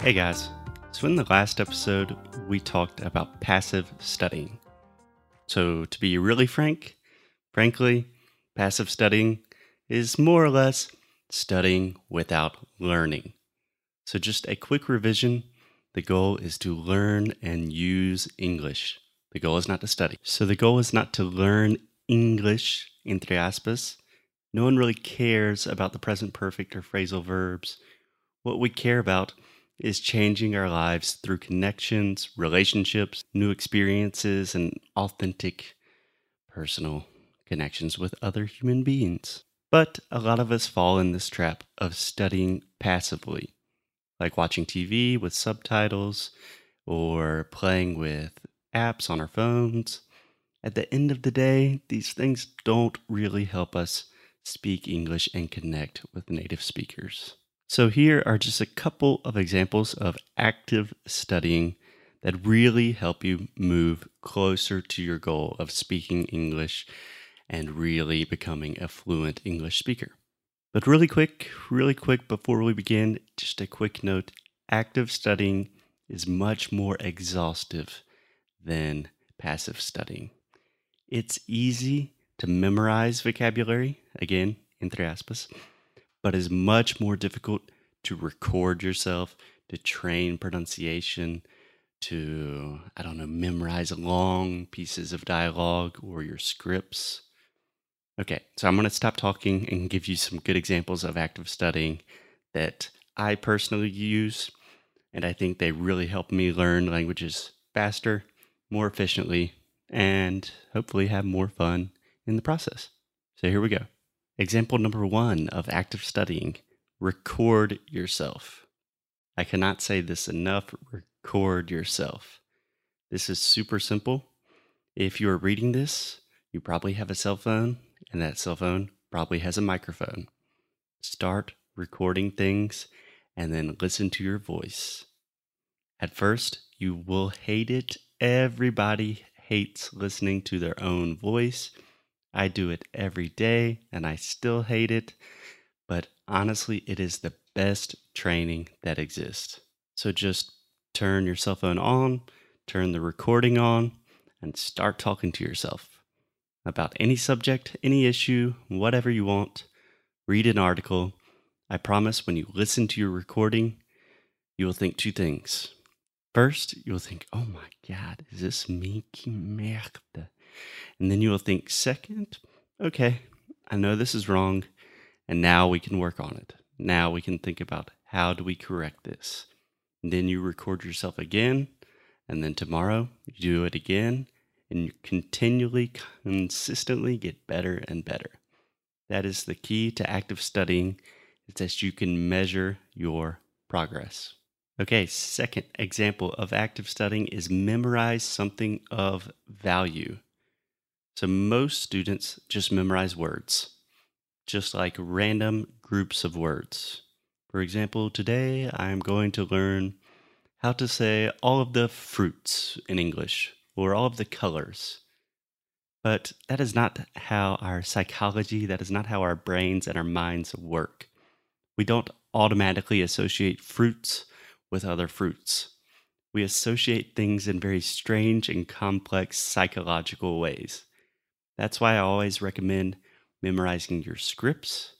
Hey guys, so in the last episode, we talked about passive studying. So, to be really frank, frankly, passive studying is more or less studying without learning. So, just a quick revision the goal is to learn and use English. The goal is not to study. So, the goal is not to learn English, entre aspas. No one really cares about the present perfect or phrasal verbs. What we care about is changing our lives through connections, relationships, new experiences, and authentic personal connections with other human beings. But a lot of us fall in this trap of studying passively, like watching TV with subtitles or playing with apps on our phones. At the end of the day, these things don't really help us speak English and connect with native speakers. So, here are just a couple of examples of active studying that really help you move closer to your goal of speaking English and really becoming a fluent English speaker. But, really quick, really quick before we begin, just a quick note active studying is much more exhaustive than passive studying. It's easy to memorize vocabulary, again, entre aspas but is much more difficult to record yourself, to train pronunciation, to, I don't know, memorize long pieces of dialogue or your scripts. Okay, so I'm going to stop talking and give you some good examples of active studying that I personally use, and I think they really help me learn languages faster, more efficiently, and hopefully have more fun in the process. So here we go. Example number one of active studying record yourself. I cannot say this enough. Record yourself. This is super simple. If you are reading this, you probably have a cell phone, and that cell phone probably has a microphone. Start recording things and then listen to your voice. At first, you will hate it. Everybody hates listening to their own voice I do it every day and I still hate it, but honestly, it is the best training that exists. So just turn your cell phone on, turn the recording on, and start talking to yourself about any subject, any issue, whatever you want. Read an article. I promise when you listen to your recording, you will think two things. First, you'll think, oh my God, is this me? Merde. And then you will think, second, okay, I know this is wrong. And now we can work on it. Now we can think about how do we correct this. And then you record yourself again. And then tomorrow you do it again. And you continually, consistently get better and better. That is the key to active studying, is that you can measure your progress. Okay, second example of active studying is memorize something of value. So most students just memorize words, just like random groups of words. For example, today I'm going to learn how to say all of the fruits in English or all of the colors. But that is not how our psychology, that is not how our brains and our minds work. We don't automatically associate fruits with other fruits. We associate things in very strange and complex psychological ways. That's why I always recommend memorizing your scripts,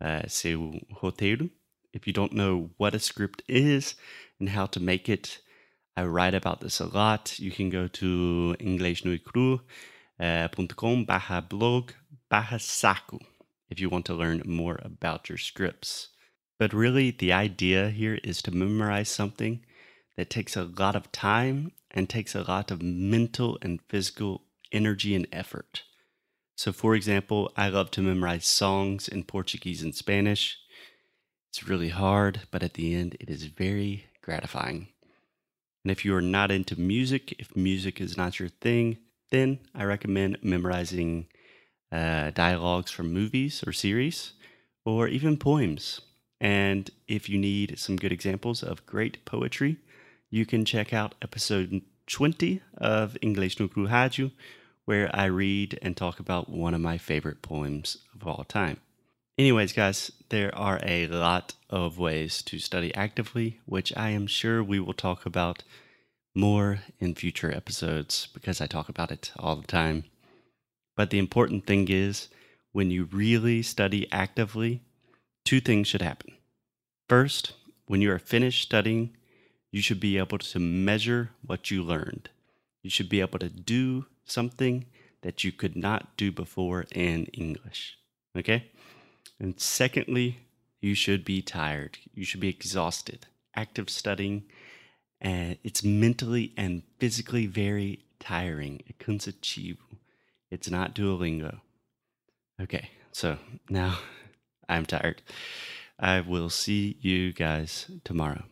uh, seu roteiro. If you don't know what a script is and how to make it, I write about this a lot. You can go to inglesnuicru.com uh, blog barra saco if you want to learn more about your scripts. But really, the idea here is to memorize something that takes a lot of time and takes a lot of mental and physical energy and effort. So, for example, I love to memorize songs in Portuguese and Spanish. It's really hard, but at the end, it is very gratifying. And if you are not into music, if music is not your thing, then I recommend memorizing uh, dialogues from movies or series, or even poems. And if you need some good examples of great poetry, you can check out episode 20 of English no Rádio, where I read and talk about one of my favorite poems of all time. Anyways, guys, there are a lot of ways to study actively, which I am sure we will talk about more in future episodes because I talk about it all the time. But the important thing is when you really study actively, two things should happen. First, when you are finished studying, you should be able to measure what you learned. You should be able to do something that you could not do before in English. Okay? And secondly, you should be tired. You should be exhausted. Active studying, and it's mentally and physically very tiring. É cansativo. It's not Duolingo. Okay, so now I'm tired. I will see you guys tomorrow.